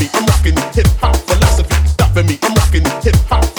me, I'm rocking hip hop philosophy. Stop for me, I'm rocking hip hop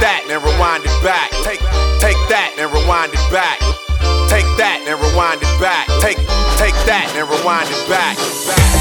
that and rewind it back. Take take that and rewind it back. Take that and rewind it back. Take take that and rewind it back. back.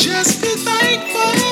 Just be thankful.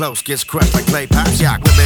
Close gets crushed like clay. Yeah, women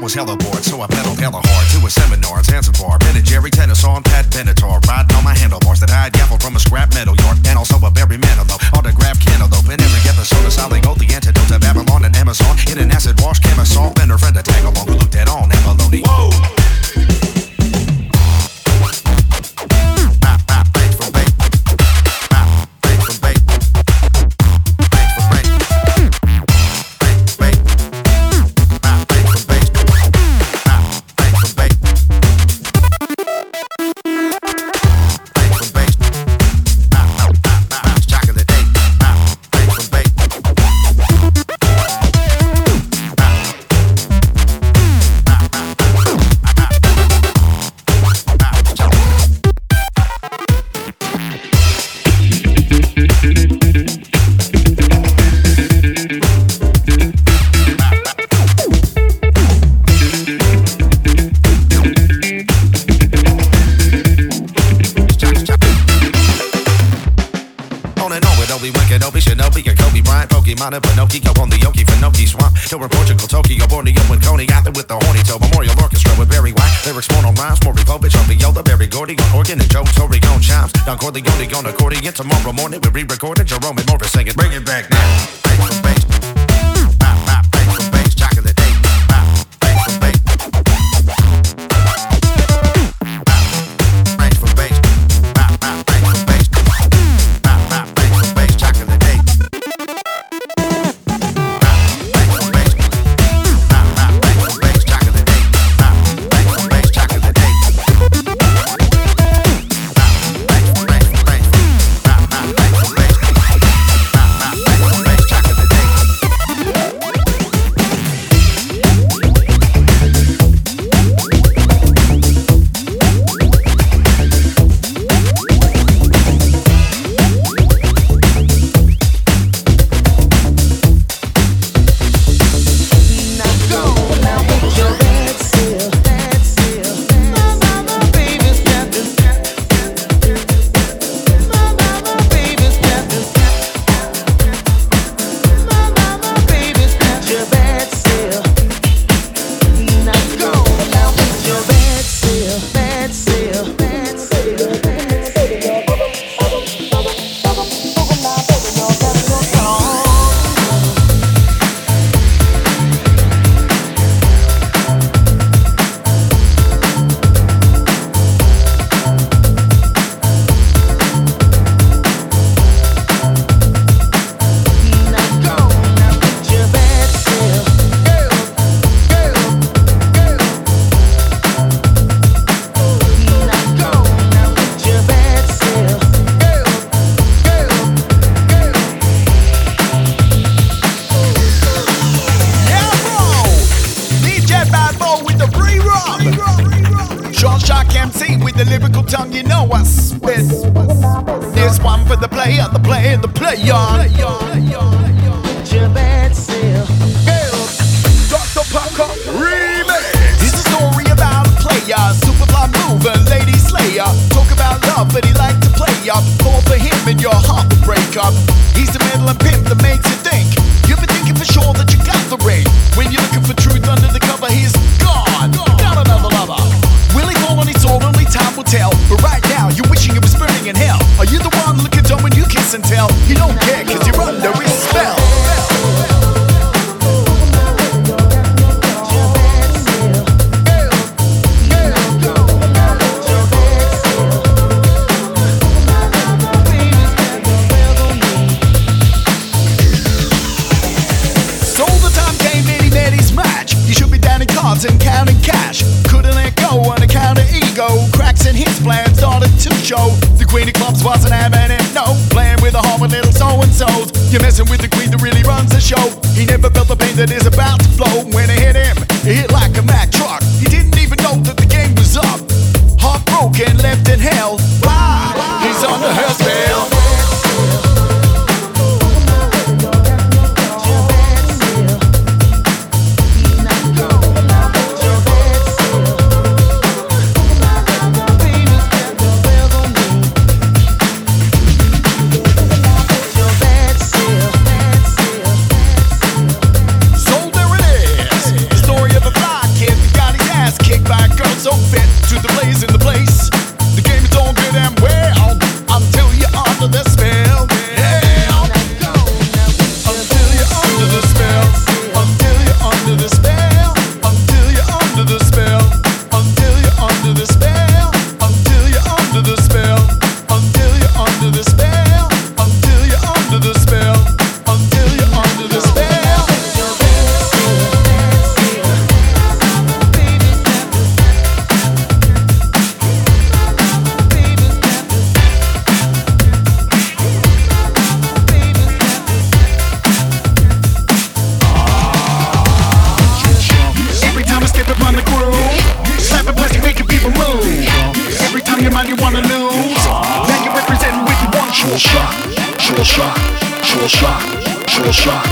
was hella bored, so I pedaled hella hard to a seminar, Zanzibar, Ben and Jerry, tennis on Pat Benatar, riding on my handlebars that I had gaffled from a scrap metal yard, and also a berry the autographed cantaloupe. In every episode of Soligo, the antidote to Babylon and Amazon, in an acid wash, camisole, and her friend a tag along who looked at all abalone. Whoa! Orleans on accordion. Tomorrow morning we re-recorded Jerome and Morris singing. shot, short shot, short shot,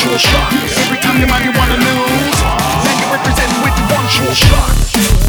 short shot. Everything your money wanna lose. Now you represent with one short shot.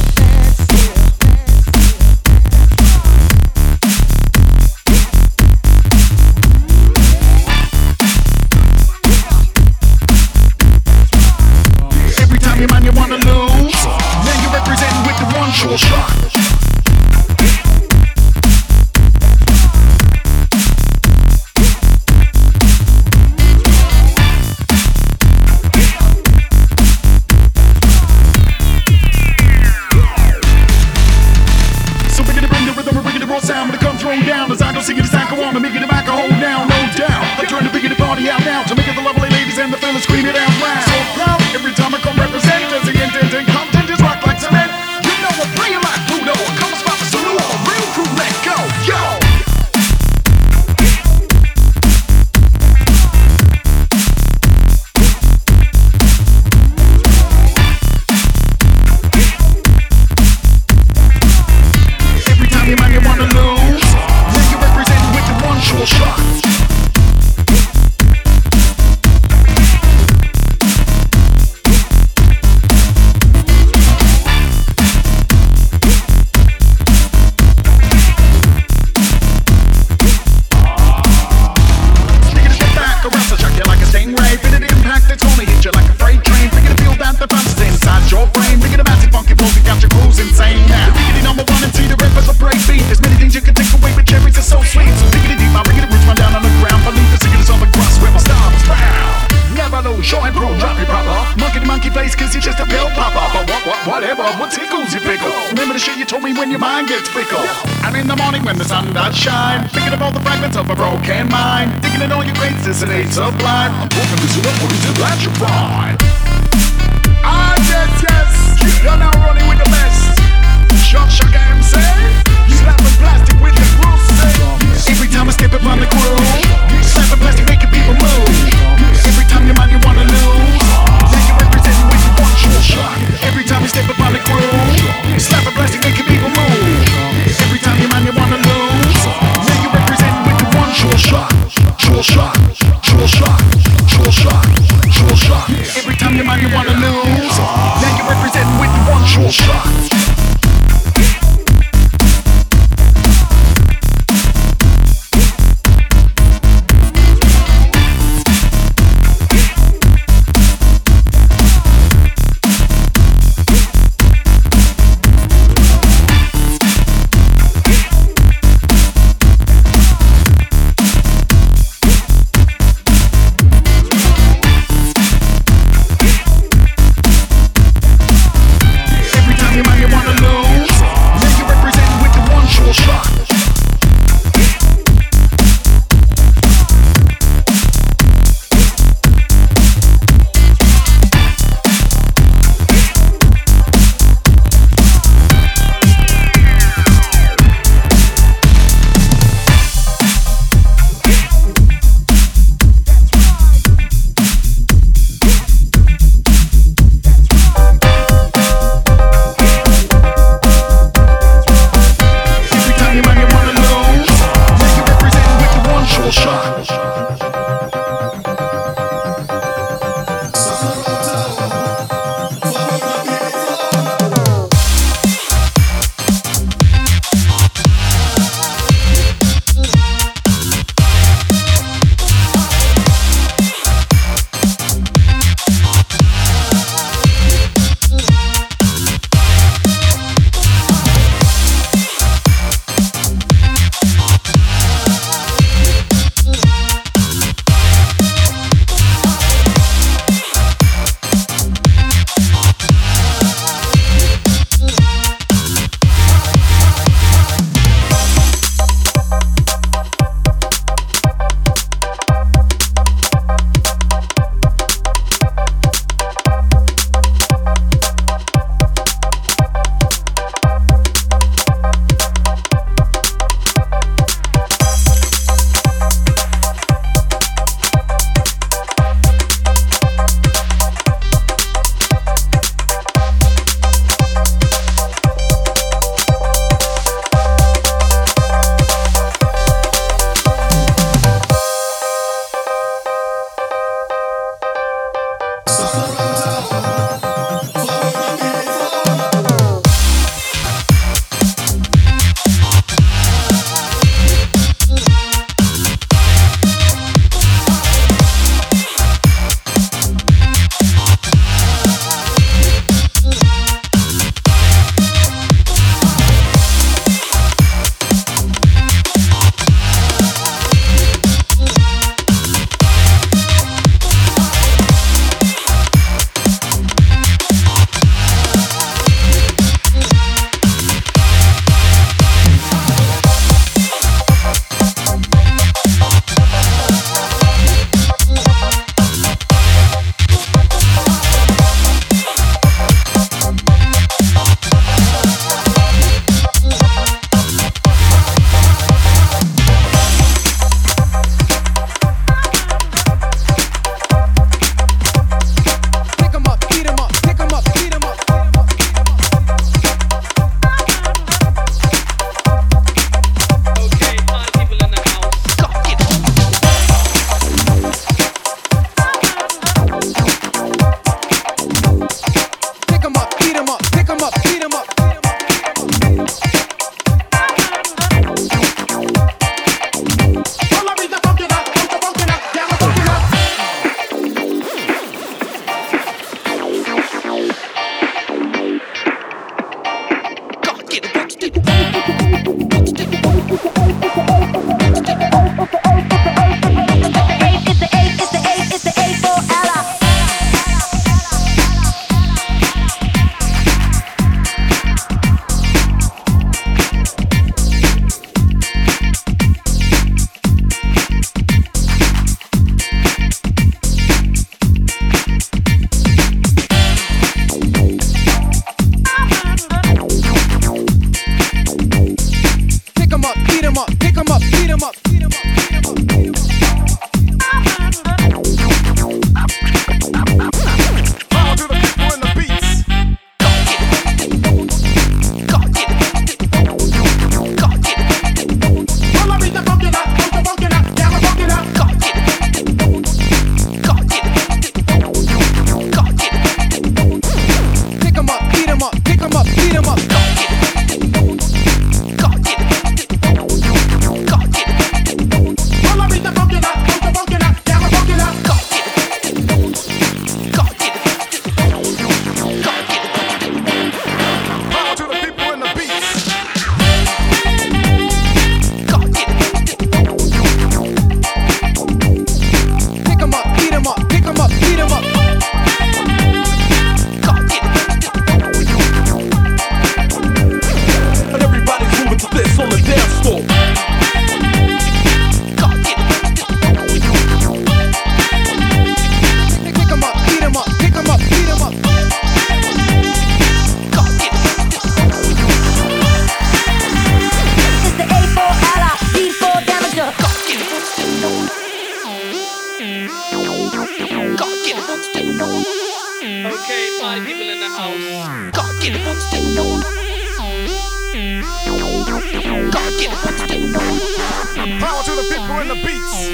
Power to the people and the beats.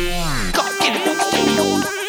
God, get it.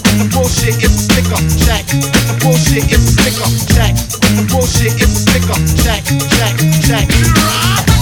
the bullshit is a sticker, jack. With the bullshit is a sticker, jack. With the bullshit is a sticker, jack, jack, jack.